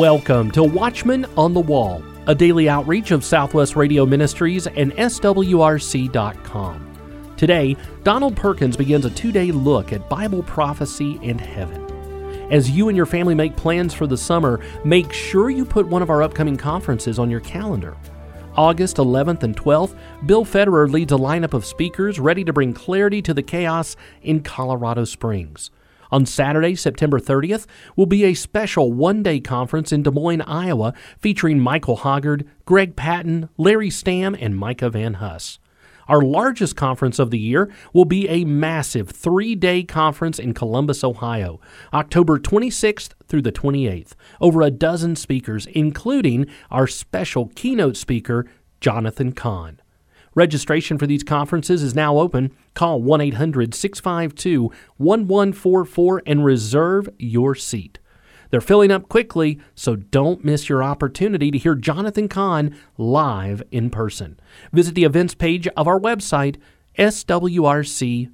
Welcome to Watchman on the Wall, a daily outreach of Southwest Radio Ministries and SWRC.com. Today, Donald Perkins begins a two day look at Bible prophecy and heaven. As you and your family make plans for the summer, make sure you put one of our upcoming conferences on your calendar. August 11th and 12th, Bill Federer leads a lineup of speakers ready to bring clarity to the chaos in Colorado Springs. On Saturday, September 30th, will be a special one day conference in Des Moines, Iowa, featuring Michael Hoggard, Greg Patton, Larry Stamm, and Micah Van Huss. Our largest conference of the year will be a massive three day conference in Columbus, Ohio, October 26th through the 28th. Over a dozen speakers, including our special keynote speaker, Jonathan Cahn. Registration for these conferences is now open. Call 1 800 652 1144 and reserve your seat. They're filling up quickly, so don't miss your opportunity to hear Jonathan Cahn live in person. Visit the events page of our website, swrc.com.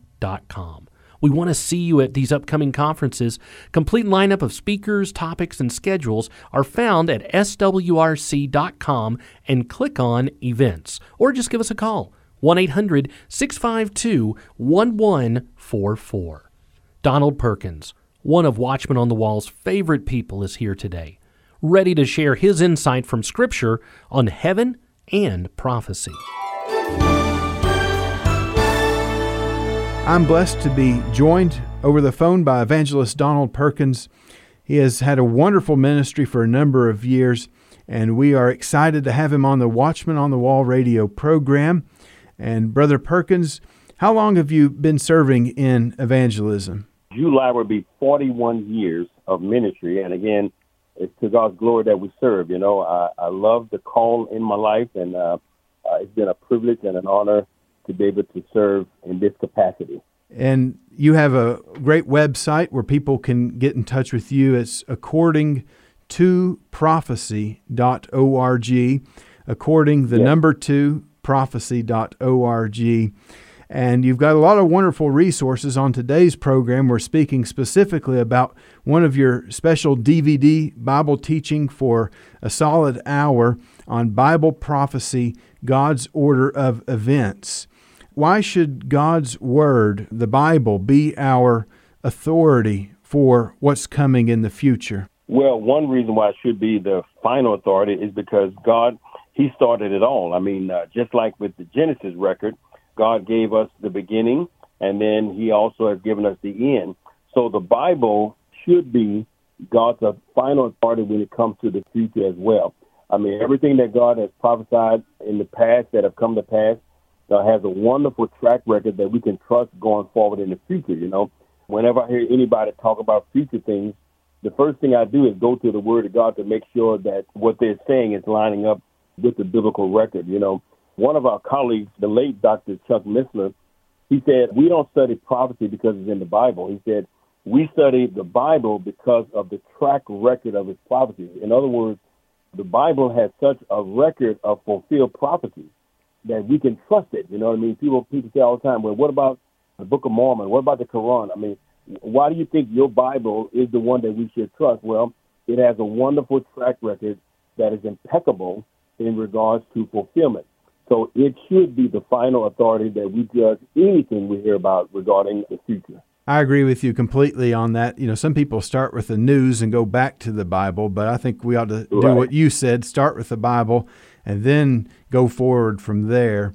We want to see you at these upcoming conferences. Complete lineup of speakers, topics, and schedules are found at swrc.com and click on events or just give us a call 1 800 652 1144. Donald Perkins, one of Watchman on the Wall's favorite people, is here today, ready to share his insight from Scripture on heaven and prophecy. I'm blessed to be joined over the phone by evangelist Donald Perkins. He has had a wonderful ministry for a number of years, and we are excited to have him on the Watchman on the Wall radio program. And Brother Perkins, how long have you been serving in evangelism? July will be 41 years of ministry, and again, it's to God's glory that we serve. You know, I, I love the call in my life, and uh, uh, it's been a privilege and an honor to be able to serve in this capacity. And you have a great website where people can get in touch with you. It's according to prophecy.org, according the yes. number two prophecy.org. And you've got a lot of wonderful resources on today's program. We're speaking specifically about one of your special DVD Bible teaching for a solid hour on Bible prophecy, God's order of events. Why should God's Word, the Bible, be our authority for what's coming in the future? Well, one reason why it should be the final authority is because God, He started it all. I mean, uh, just like with the Genesis record, God gave us the beginning, and then He also has given us the end. So the Bible should be God's final authority when it comes to the future as well. I mean, everything that God has prophesied in the past that have come to pass, uh, has a wonderful track record that we can trust going forward in the future. You know, whenever I hear anybody talk about future things, the first thing I do is go to the Word of God to make sure that what they're saying is lining up with the biblical record. You know, one of our colleagues, the late Dr. Chuck Missler, he said, We don't study prophecy because it's in the Bible. He said, We study the Bible because of the track record of its prophecies. In other words, the Bible has such a record of fulfilled prophecies that we can trust it. You know what I mean? People people say all the time, well, what about the Book of Mormon? What about the Quran? I mean, why do you think your Bible is the one that we should trust? Well, it has a wonderful track record that is impeccable in regards to fulfillment. So it should be the final authority that we judge anything we hear about regarding the future. I agree with you completely on that. You know, some people start with the news and go back to the Bible, but I think we ought to right. do what you said start with the Bible and then go forward from there.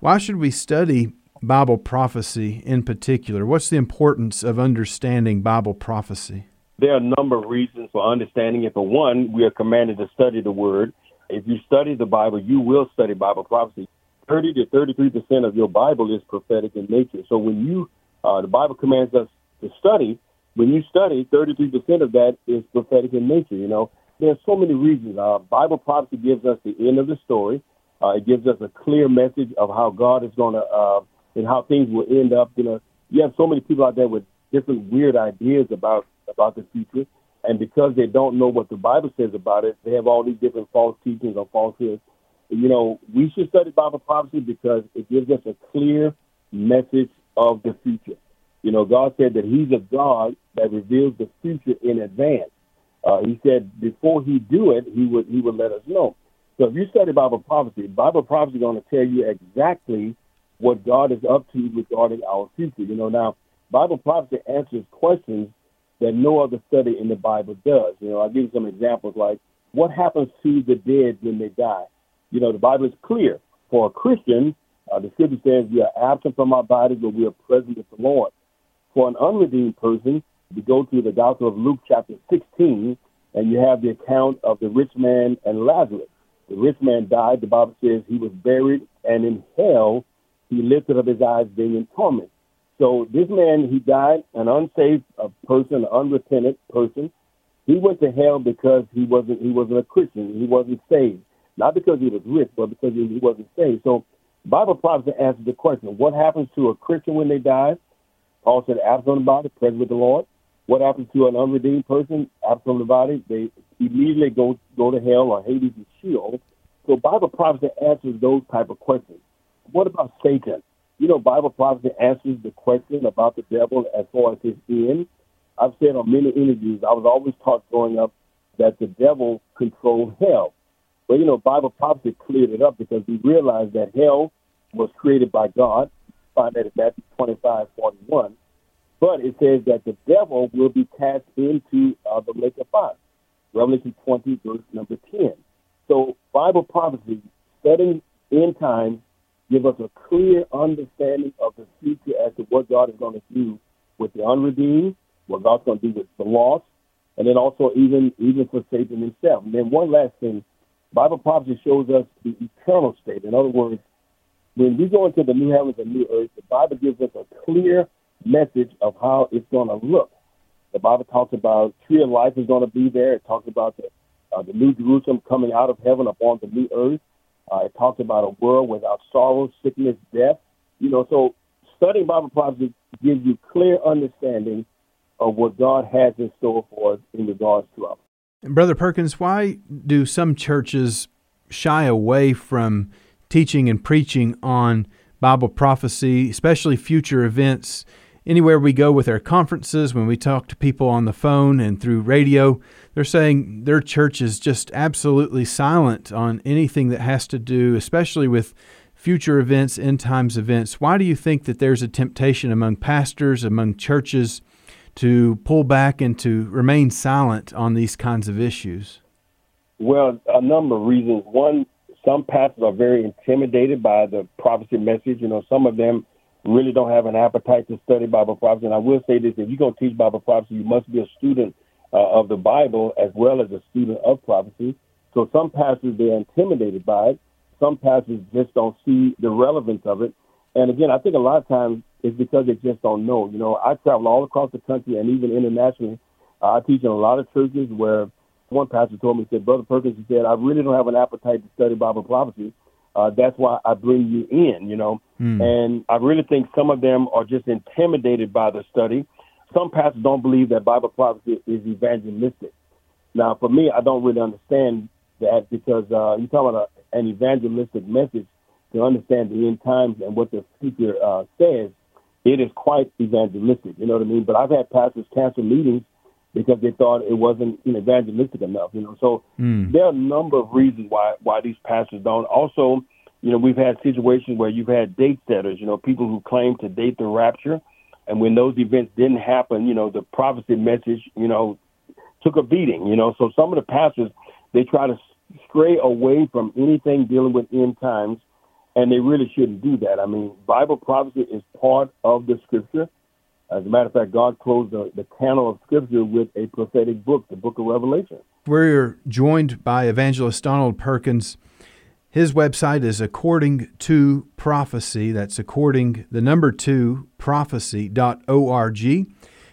Why should we study Bible prophecy in particular? What's the importance of understanding Bible prophecy? There are a number of reasons for understanding it. For one, we are commanded to study the Word. If you study the Bible, you will study Bible prophecy. 30 to 33 percent of your Bible is prophetic in nature. So when you, uh, the Bible commands us to study, when you study, 33 percent of that is prophetic in nature. You know, there's so many reasons. Uh, Bible prophecy gives us the end of the story. Uh, it gives us a clear message of how God is going to uh, and how things will end up. You know, you have so many people out there with different weird ideas about about the future, and because they don't know what the Bible says about it, they have all these different false teachings or falsehoods. You know, we should study Bible prophecy because it gives us a clear message of the future. You know, God said that He's a God that reveals the future in advance. Uh, he said before he do it, he would he would let us know. So if you study Bible prophecy, Bible prophecy is going to tell you exactly what God is up to regarding our future. You know, now Bible prophecy answers questions that no other study in the Bible does. You know, I'll give you some examples like what happens to the dead when they die. You know, the Bible is clear. For a Christian, uh, the scripture says we are absent from our bodies, but we are present with the Lord. For an unredeemed person, we go to the Gospel of Luke, chapter 16, and you have the account of the rich man and Lazarus. The rich man died. The Bible says he was buried, and in hell he lifted up his eyes, being in torment. So this man, he died, an unsaved person, an unrepentant person. He went to hell because he wasn't he wasn't a Christian. He wasn't saved, not because he was rich, but because he wasn't saved. So Bible prophecy answers the question: What happens to a Christian when they die? Paul said, "Absent the body, present with the Lord." What happens to an unredeemed person? From the body, they immediately go go to hell or Hades and Sheol. So Bible prophecy answers those type of questions. What about Satan? You know, Bible prophecy answers the question about the devil as far as his end. I've said on many interviews, I was always taught growing up that the devil controlled hell. But, you know, Bible prophecy cleared it up because we realized that hell was created by God. Find that in Matthew 25, 41. But it says that the devil will be cast into uh, the lake of fire. Revelation 20, verse number 10. So Bible prophecy, studying end times, give us a clear understanding of the future as to what God is going to do with the unredeemed, what God's going to do with the lost, and then also even even for Satan himself. And then one last thing, Bible prophecy shows us the eternal state. In other words, when we go into the new heavens and new earth, the Bible gives us a clear message of how it's going to look. The Bible talks about tree of life is going to be there. It talks about the uh, the new Jerusalem coming out of heaven upon the new earth. Uh, it talks about a world without sorrow, sickness, death. You know, so studying Bible prophecy gives you clear understanding of what God has in store for us in regards to us. Brother Perkins, why do some churches shy away from teaching and preaching on Bible prophecy, especially future events? Anywhere we go with our conferences, when we talk to people on the phone and through radio, they're saying their church is just absolutely silent on anything that has to do, especially with future events, end times events. Why do you think that there's a temptation among pastors, among churches, to pull back and to remain silent on these kinds of issues? Well, a number of reasons. One, some pastors are very intimidated by the prophecy message. You know, some of them really don't have an appetite to study Bible prophecy. And I will say this: if you're going to teach Bible prophecy, you must be a student uh, of the Bible as well as a student of prophecy. So some pastors they're intimidated by it. Some pastors just don't see the relevance of it. And again, I think a lot of times it's because they just don't know. You know, I travel all across the country and even internationally. Uh, I teach in a lot of churches where one pastor told me, he said, Brother Perkins, he said, I really don't have an appetite to study Bible prophecy. Uh, that's why I bring you in, you know. Mm. And I really think some of them are just intimidated by the study some pastors don't believe that Bible prophecy is evangelistic. Now, for me, I don't really understand that because uh, you're talking about a, an evangelistic message to understand the end times and what the future uh, says. It is quite evangelistic, you know what I mean? But I've had pastors cancel meetings because they thought it wasn't you know, evangelistic enough, you know. So mm. there are a number of reasons why why these pastors don't. Also, you know, we've had situations where you've had date setters, you know, people who claim to date the rapture and when those events didn't happen, you know, the prophecy message, you know, took a beating, you know. So some of the pastors, they try to stray away from anything dealing with end times, and they really shouldn't do that. I mean, Bible prophecy is part of the scripture. As a matter of fact, God closed the, the canon of Scripture with a prophetic book, the book of Revelation. We're joined by evangelist Donald Perkins. His website is according to prophecy. That's according the number two prophecy.org.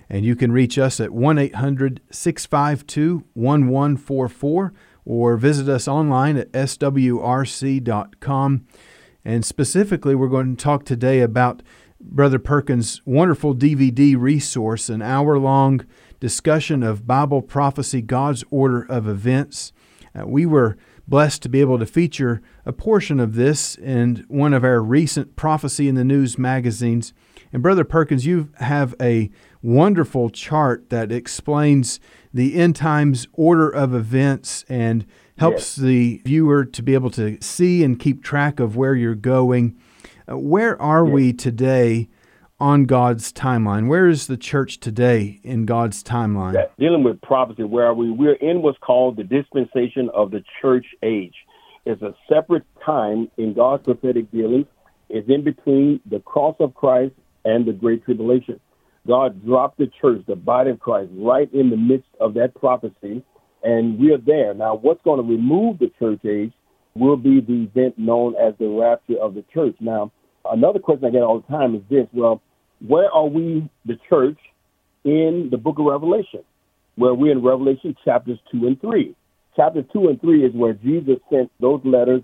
And you can reach us at 1 800 652 1144 or visit us online at swrc.com. And specifically, we're going to talk today about Brother Perkins' wonderful DVD resource, an hour long discussion of Bible prophecy, God's order of events. Uh, we were blessed to be able to feature a portion of this in one of our recent Prophecy in the News magazines. And Brother Perkins, you have a wonderful chart that explains the end times order of events and helps yes. the viewer to be able to see and keep track of where you're going. Uh, where are yes. we today on God's timeline? Where is the church today in God's timeline? Yeah, dealing with prophecy, where are we? We're in what's called the dispensation of the church age. It's a separate time in God's prophetic dealings. It's in between the cross of Christ and the Great Tribulation. God dropped the church, the body of Christ, right in the midst of that prophecy, and we're there. Now, what's going to remove the church age will be the event known as the rapture of the church. Now, another question I get all the time is this well, where are we, the church, in the book of Revelation? Where we're in Revelation chapters 2 and 3. Chapter 2 and 3 is where Jesus sent those letters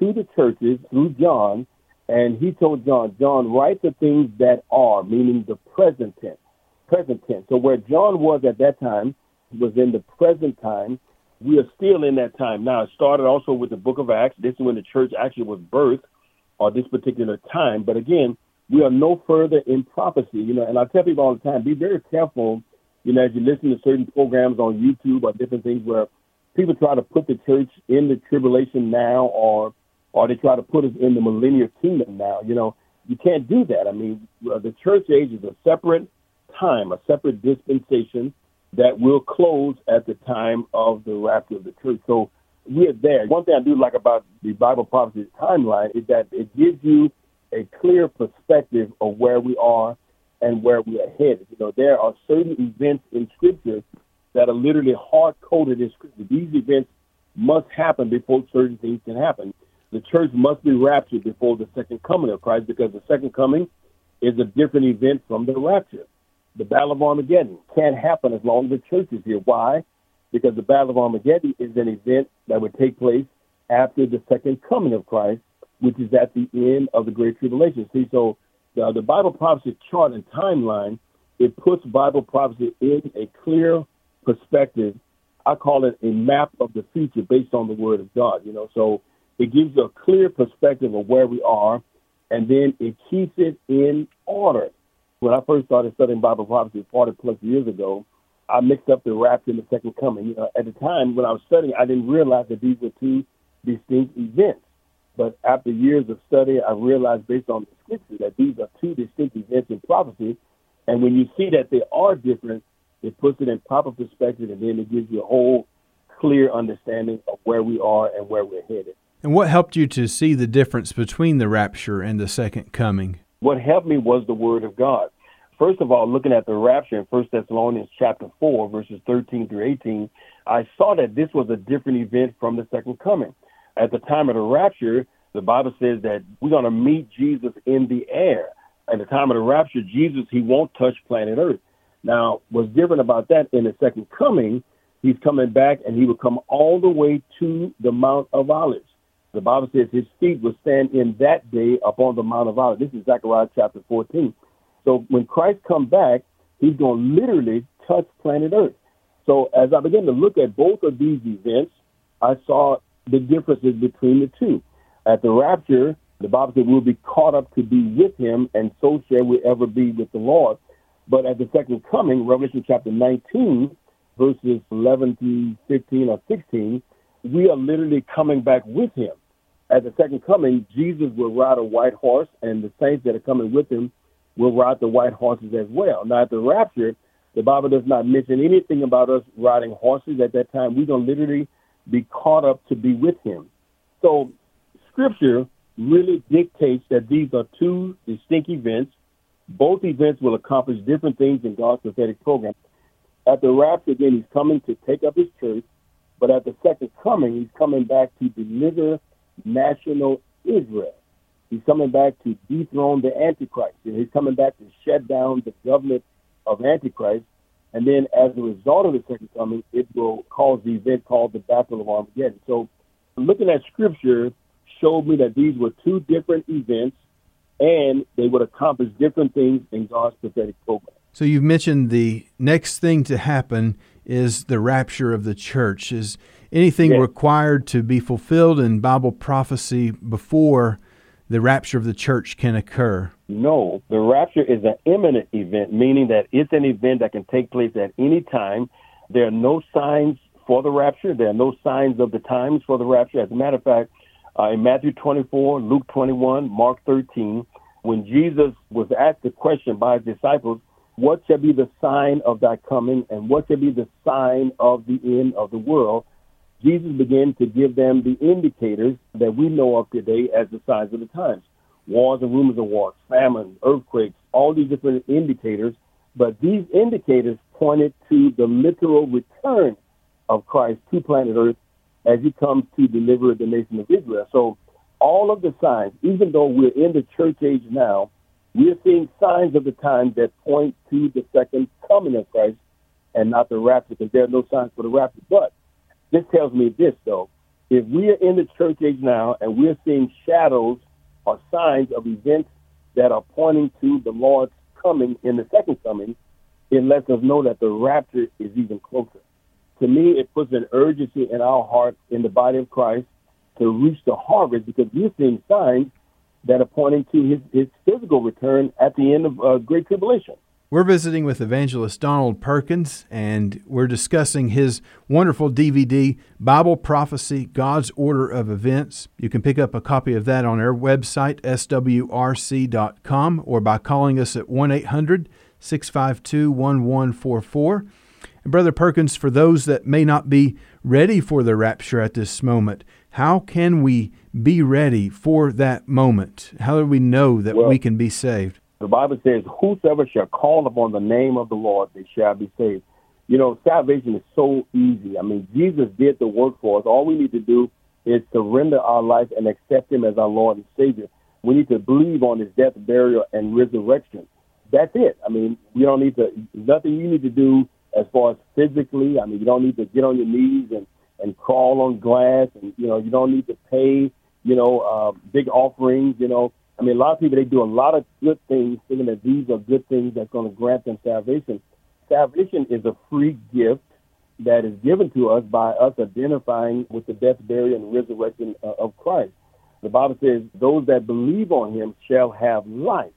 to the churches through John and he told John, John, write the things that are, meaning the present tense. Present tense. So where John was at that time was in the present time. We are still in that time. Now, it started also with the book of Acts. This is when the church actually was birthed, or this particular time. But again, we are no further in prophecy. You know, and I tell people all the time, be very careful, you know, as you listen to certain programs on YouTube or different things where people try to put the church in the tribulation now or or they try to put us in the millennial kingdom now. You know, you can't do that. I mean, the church age is a separate time, a separate dispensation that will close at the time of the rapture of the church. So we're there. One thing I do like about the Bible prophecy timeline is that it gives you a clear perspective of where we are and where we are headed. You know, there are certain events in Scripture that are literally hard coded in Scripture. These events must happen before certain things can happen the church must be raptured before the second coming of Christ because the second coming is a different event from the rapture. The Battle of Armageddon can't happen as long as the church is here. Why? Because the Battle of Armageddon is an event that would take place after the second coming of Christ, which is at the end of the Great Tribulation. See, so the, the Bible prophecy chart and timeline, it puts Bible prophecy in a clear perspective. I call it a map of the future based on the Word of God. You know, so it gives you a clear perspective of where we are, and then it keeps it in order. When I first started studying Bible prophecy 40 plus years ago, I mixed up the rapture and the second coming. You know, at the time when I was studying, I didn't realize that these were two distinct events. But after years of study, I realized based on the scripture that these are two distinct events in prophecy. And when you see that they are different, it puts it in proper perspective and then it gives you a whole clear understanding of where we are and where we're headed. And what helped you to see the difference between the rapture and the second coming? What helped me was the Word of God. First of all, looking at the rapture in 1 Thessalonians chapter 4, verses 13 through 18, I saw that this was a different event from the second coming. At the time of the rapture, the Bible says that we're going to meet Jesus in the air. At the time of the rapture, Jesus, he won't touch planet Earth. Now, what's different about that in the second coming, he's coming back and he will come all the way to the Mount of Olives. The Bible says his feet will stand in that day upon the Mount of Olives. This is Zechariah chapter 14. So when Christ comes back, he's going to literally touch planet Earth. So as I began to look at both of these events, I saw the differences between the two. At the rapture, the Bible says we'll be caught up to be with him, and so shall we ever be with the Lord. But at the second coming, Revelation chapter 19, verses 11 to 15 or 16, we are literally coming back with him. At the second coming, Jesus will ride a white horse, and the saints that are coming with him will ride the white horses as well. Now, at the rapture, the Bible does not mention anything about us riding horses at that time. We're going to literally be caught up to be with him. So, Scripture really dictates that these are two distinct events. Both events will accomplish different things in God's prophetic program. At the rapture, again, he's coming to take up his church. But at the second coming, he's coming back to deliver national Israel. He's coming back to dethrone the Antichrist. And he's coming back to shut down the government of Antichrist. And then as a result of the second coming, it will cause the event called the Battle of Armageddon. So looking at scripture showed me that these were two different events and they would accomplish different things in God's prophetic program. So you've mentioned the next thing to happen is the rapture of the church. Is anything yes. required to be fulfilled in Bible prophecy before the rapture of the church can occur? No, the rapture is an imminent event, meaning that it's an event that can take place at any time. There are no signs for the rapture. There are no signs of the times for the rapture. As a matter of fact, uh, in Matthew 24, Luke 21, Mark 13, when Jesus was asked the question by his disciples, What shall be the sign of thy coming, and what shall be the sign of the end of the world? Jesus began to give them the indicators that we know of today as the signs of the times wars and rumors of wars, famine, earthquakes, all these different indicators. But these indicators pointed to the literal return of Christ to planet Earth as he comes to deliver the nation of Israel. So all of the signs, even though we're in the church age now, we're seeing signs of the time that point to the second coming of Christ and not the rapture, because there are no signs for the rapture. But this tells me this, though. If we are in the church age now and we're seeing shadows or signs of events that are pointing to the Lord's coming in the second coming, it lets us know that the rapture is even closer. To me, it puts an urgency in our heart in the body of Christ to reach the harvest because we're seeing signs that are pointing to his, his physical return at the end of uh, Great Tribulation. We're visiting with evangelist Donald Perkins, and we're discussing his wonderful DVD, Bible Prophecy God's Order of Events. You can pick up a copy of that on our website, swrc.com, or by calling us at 1 800 652 1144. And Brother Perkins, for those that may not be ready for the rapture at this moment, how can we be ready for that moment? How do we know that well, we can be saved? The Bible says, Whosoever shall call upon the name of the Lord, they shall be saved. You know, salvation is so easy. I mean, Jesus did the work for us. All we need to do is surrender our life and accept Him as our Lord and Savior. We need to believe on His death, burial, and resurrection. That's it. I mean, you don't need to, nothing you need to do as far as physically. I mean, you don't need to get on your knees and, and crawl on glass, and, you know, you don't need to pay, you know, uh, big offerings, you know. I mean, a lot of people they do a lot of good things, thinking that these are good things that's going to grant them salvation. Salvation is a free gift that is given to us by us identifying with the death, burial, and resurrection uh, of Christ. The Bible says, "Those that believe on Him shall have life."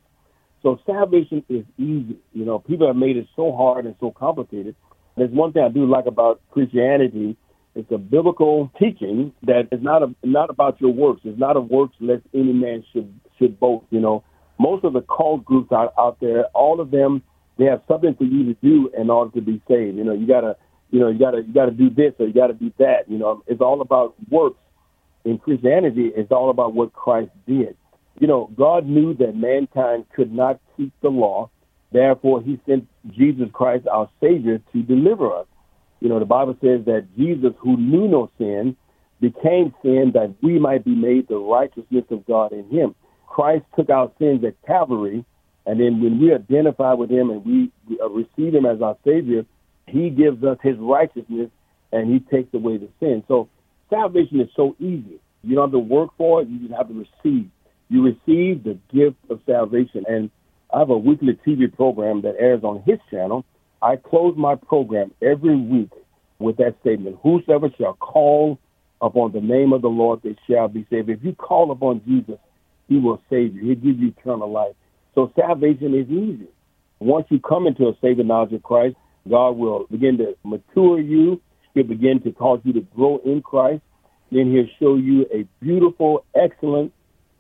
So salvation is easy. You know, people have made it so hard and so complicated. There's one thing I do like about Christianity it's a biblical teaching that is not a, not about your works. It's not of works lest any man should should boast. You know, most of the cult groups out out there, all of them, they have something for you to do in order to be saved. You know, you gotta, you know, you gotta you gotta do this or you gotta do that. You know, it's all about works. In Christianity, it's all about what Christ did. You know, God knew that mankind could not keep the law. Therefore, He sent Jesus Christ, our Savior, to deliver us. You know, the Bible says that Jesus, who knew no sin, became sin that we might be made the righteousness of God in him. Christ took our sins at Calvary, and then when we identify with him and we uh, receive him as our Savior, he gives us his righteousness and he takes away the sin. So salvation is so easy. You don't have to work for it, you just have to receive. You receive the gift of salvation. And I have a weekly TV program that airs on his channel I close my program every week with that statement Whosoever shall call upon the name of the Lord, they shall be saved. If you call upon Jesus, he will save you, he'll give you eternal life. So salvation is easy. Once you come into a saving knowledge of Christ, God will begin to mature you. He'll begin to cause you to grow in Christ. Then he'll show you a beautiful, excellent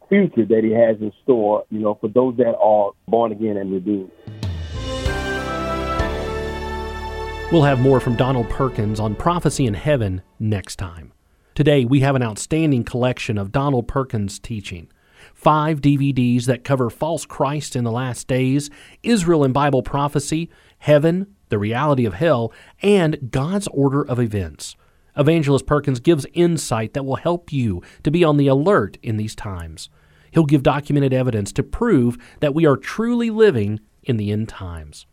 future that he has in store, you know, for those that are born again and redeemed. We'll have more from Donald Perkins on Prophecy in Heaven next time. Today, we have an outstanding collection of Donald Perkins' teaching. Five DVDs that cover false Christ in the last days, Israel and Bible prophecy, heaven, the reality of hell, and God's order of events. Evangelist Perkins gives insight that will help you to be on the alert in these times. He'll give documented evidence to prove that we are truly living in the end times.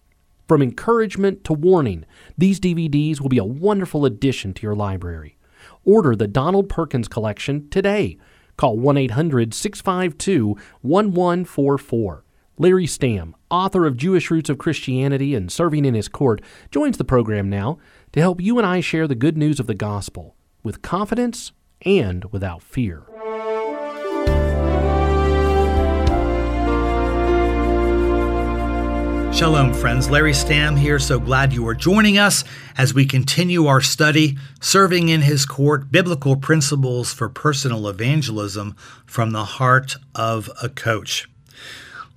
From encouragement to warning, these DVDs will be a wonderful addition to your library. Order the Donald Perkins collection today. Call 1 800 652 1144. Larry Stamm, author of Jewish Roots of Christianity and serving in his court, joins the program now to help you and I share the good news of the gospel with confidence and without fear. Shalom, friends. Larry Stamm here. So glad you are joining us as we continue our study, Serving in His Court Biblical Principles for Personal Evangelism from the Heart of a Coach.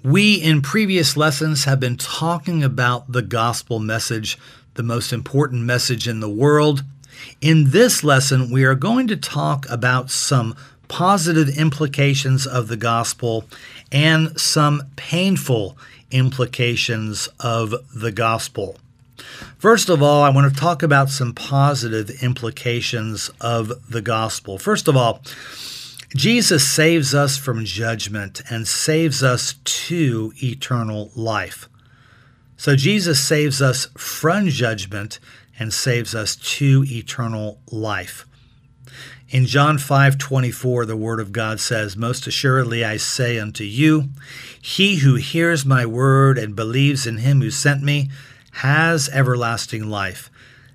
We, in previous lessons, have been talking about the gospel message, the most important message in the world. In this lesson, we are going to talk about some positive implications of the gospel and some painful implications of the gospel. First of all, I want to talk about some positive implications of the gospel. First of all, Jesus saves us from judgment and saves us to eternal life. So Jesus saves us from judgment and saves us to eternal life. In John 5:24 the word of God says, "Most assuredly I say unto you, he who hears my word and believes in him who sent me has everlasting life,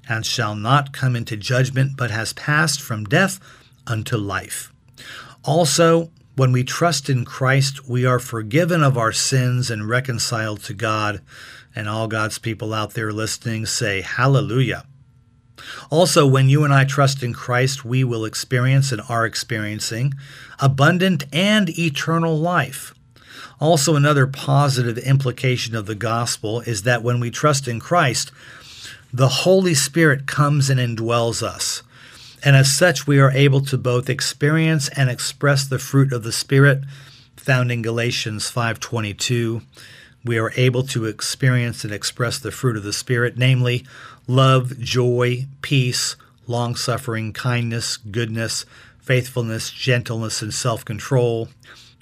and shall not come into judgment, but has passed from death unto life." Also, when we trust in Christ, we are forgiven of our sins and reconciled to God. And all God's people out there listening say, Hallelujah. Also, when you and I trust in Christ, we will experience and are experiencing abundant and eternal life. Also, another positive implication of the gospel is that when we trust in Christ, the Holy Spirit comes and indwells us. And as such, we are able to both experience and express the fruit of the Spirit found in Galatians 5:22. We are able to experience and express the fruit of the Spirit, namely love, joy, peace, long suffering, kindness, goodness, faithfulness, gentleness, and self control.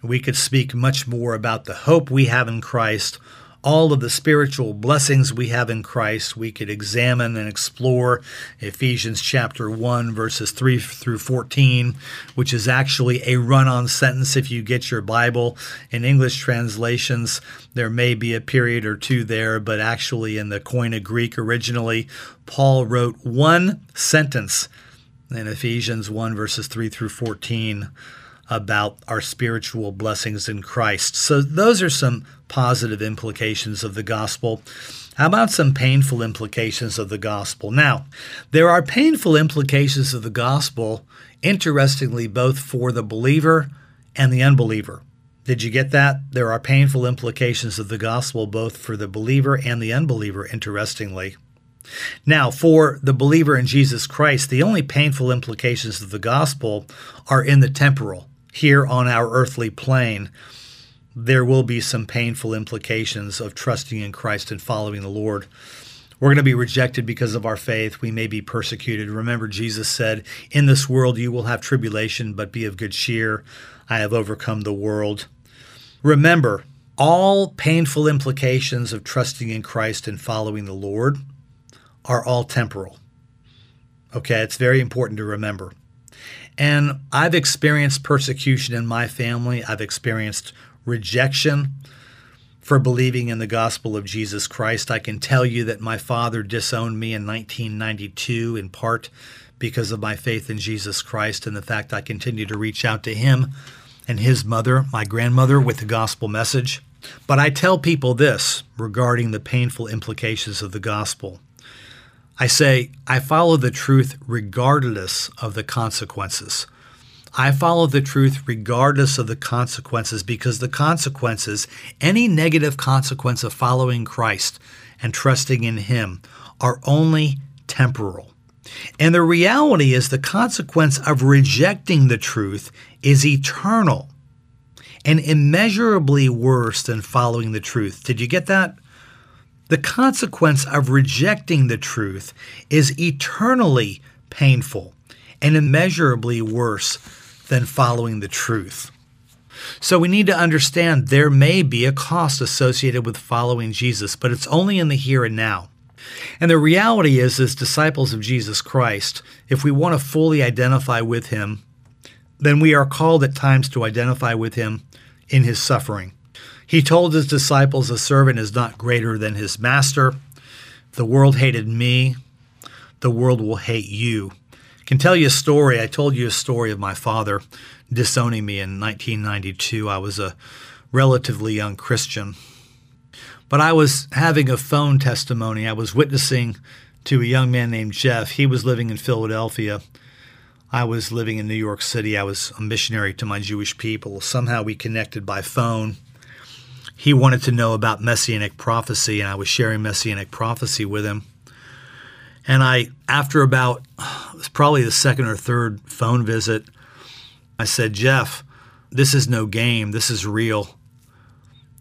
We could speak much more about the hope we have in Christ, all of the spiritual blessings we have in Christ. We could examine and explore Ephesians chapter 1, verses 3 through 14, which is actually a run on sentence if you get your Bible. In English translations, there may be a period or two there, but actually in the Koine Greek originally, Paul wrote one sentence in Ephesians 1, verses 3 through 14 about our spiritual blessings in Christ. So, those are some positive implications of the gospel. How about some painful implications of the gospel? Now, there are painful implications of the gospel, interestingly, both for the believer and the unbeliever. Did you get that? There are painful implications of the gospel both for the believer and the unbeliever, interestingly. Now, for the believer in Jesus Christ, the only painful implications of the gospel are in the temporal here on our earthly plane, there will be some painful implications of trusting in Christ and following the Lord. We're going to be rejected because of our faith. We may be persecuted. Remember, Jesus said, In this world you will have tribulation, but be of good cheer. I have overcome the world. Remember, all painful implications of trusting in Christ and following the Lord are all temporal. Okay, it's very important to remember. And I've experienced persecution in my family. I've experienced rejection for believing in the gospel of Jesus Christ. I can tell you that my father disowned me in 1992 in part because of my faith in Jesus Christ and the fact I continue to reach out to him and his mother, my grandmother, with the gospel message. But I tell people this regarding the painful implications of the gospel. I say, I follow the truth regardless of the consequences. I follow the truth regardless of the consequences because the consequences, any negative consequence of following Christ and trusting in Him, are only temporal. And the reality is the consequence of rejecting the truth is eternal and immeasurably worse than following the truth. Did you get that? The consequence of rejecting the truth is eternally painful and immeasurably worse than following the truth. So we need to understand there may be a cost associated with following Jesus, but it's only in the here and now. And the reality is, as disciples of Jesus Christ, if we want to fully identify with him, then we are called at times to identify with him in his suffering. He told his disciples, A servant is not greater than his master. The world hated me. The world will hate you. Can tell you a story. I told you a story of my father disowning me in 1992. I was a relatively young Christian. But I was having a phone testimony. I was witnessing to a young man named Jeff. He was living in Philadelphia. I was living in New York City. I was a missionary to my Jewish people. Somehow we connected by phone. He wanted to know about messianic prophecy, and I was sharing messianic prophecy with him. And I, after about, it was probably the second or third phone visit, I said, Jeff, this is no game. This is real.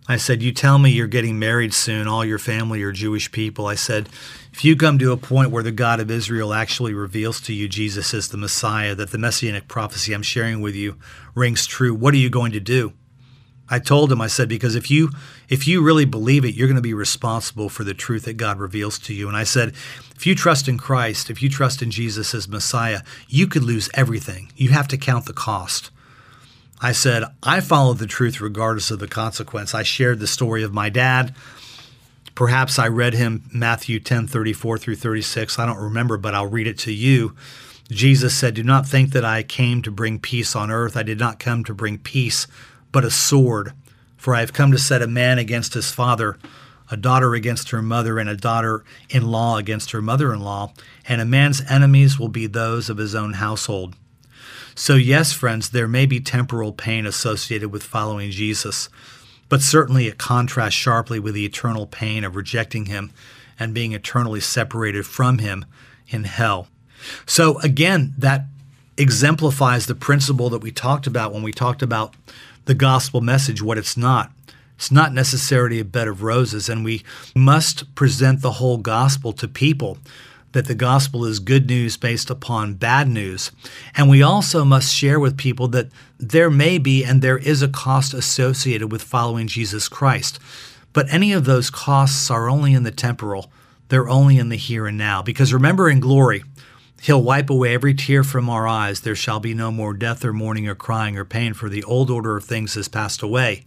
I said, You tell me you're getting married soon. All your family are Jewish people. I said, If you come to a point where the God of Israel actually reveals to you Jesus is the Messiah, that the messianic prophecy I'm sharing with you rings true, what are you going to do? I told him, I said, because if you if you really believe it, you're going to be responsible for the truth that God reveals to you. And I said, if you trust in Christ, if you trust in Jesus as Messiah, you could lose everything. You have to count the cost. I said, I follow the truth regardless of the consequence. I shared the story of my dad. Perhaps I read him Matthew 10 34 through 36. I don't remember, but I'll read it to you. Jesus said, Do not think that I came to bring peace on earth. I did not come to bring peace, but a sword. For I have come to set a man against his father, a daughter against her mother, and a daughter in law against her mother in law. And a man's enemies will be those of his own household. So, yes, friends, there may be temporal pain associated with following Jesus, but certainly it contrasts sharply with the eternal pain of rejecting him and being eternally separated from him in hell. So, again, that exemplifies the principle that we talked about when we talked about the gospel message, what it's not. It's not necessarily a bed of roses, and we must present the whole gospel to people that the gospel is good news based upon bad news. And we also must share with people that there may be and there is a cost associated with following Jesus Christ. But any of those costs are only in the temporal, they're only in the here and now. Because remember, in glory, He'll wipe away every tear from our eyes. There shall be no more death or mourning or crying or pain, for the old order of things has passed away.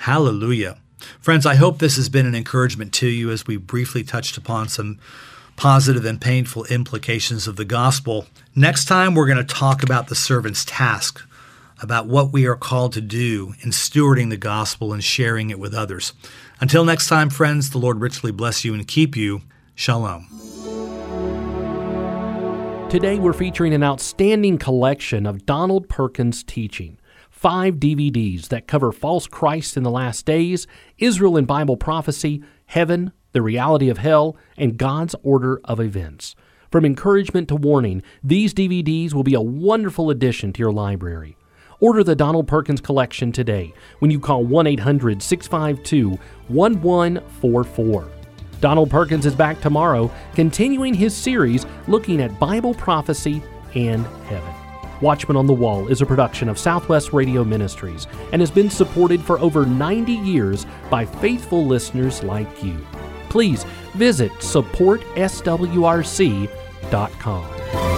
Hallelujah. Friends, I hope this has been an encouragement to you as we briefly touched upon some positive and painful implications of the gospel. Next time, we're going to talk about the servant's task, about what we are called to do in stewarding the gospel and sharing it with others. Until next time, friends, the Lord richly bless you and keep you. Shalom. Today, we're featuring an outstanding collection of Donald Perkins' teaching. Five DVDs that cover false Christ in the last days, Israel in Bible prophecy, heaven, the reality of hell, and God's order of events. From encouragement to warning, these DVDs will be a wonderful addition to your library. Order the Donald Perkins collection today when you call 1 800 652 1144. Donald Perkins is back tomorrow, continuing his series looking at Bible prophecy and heaven. Watchman on the Wall is a production of Southwest Radio Ministries and has been supported for over 90 years by faithful listeners like you. Please visit supportswrc.com.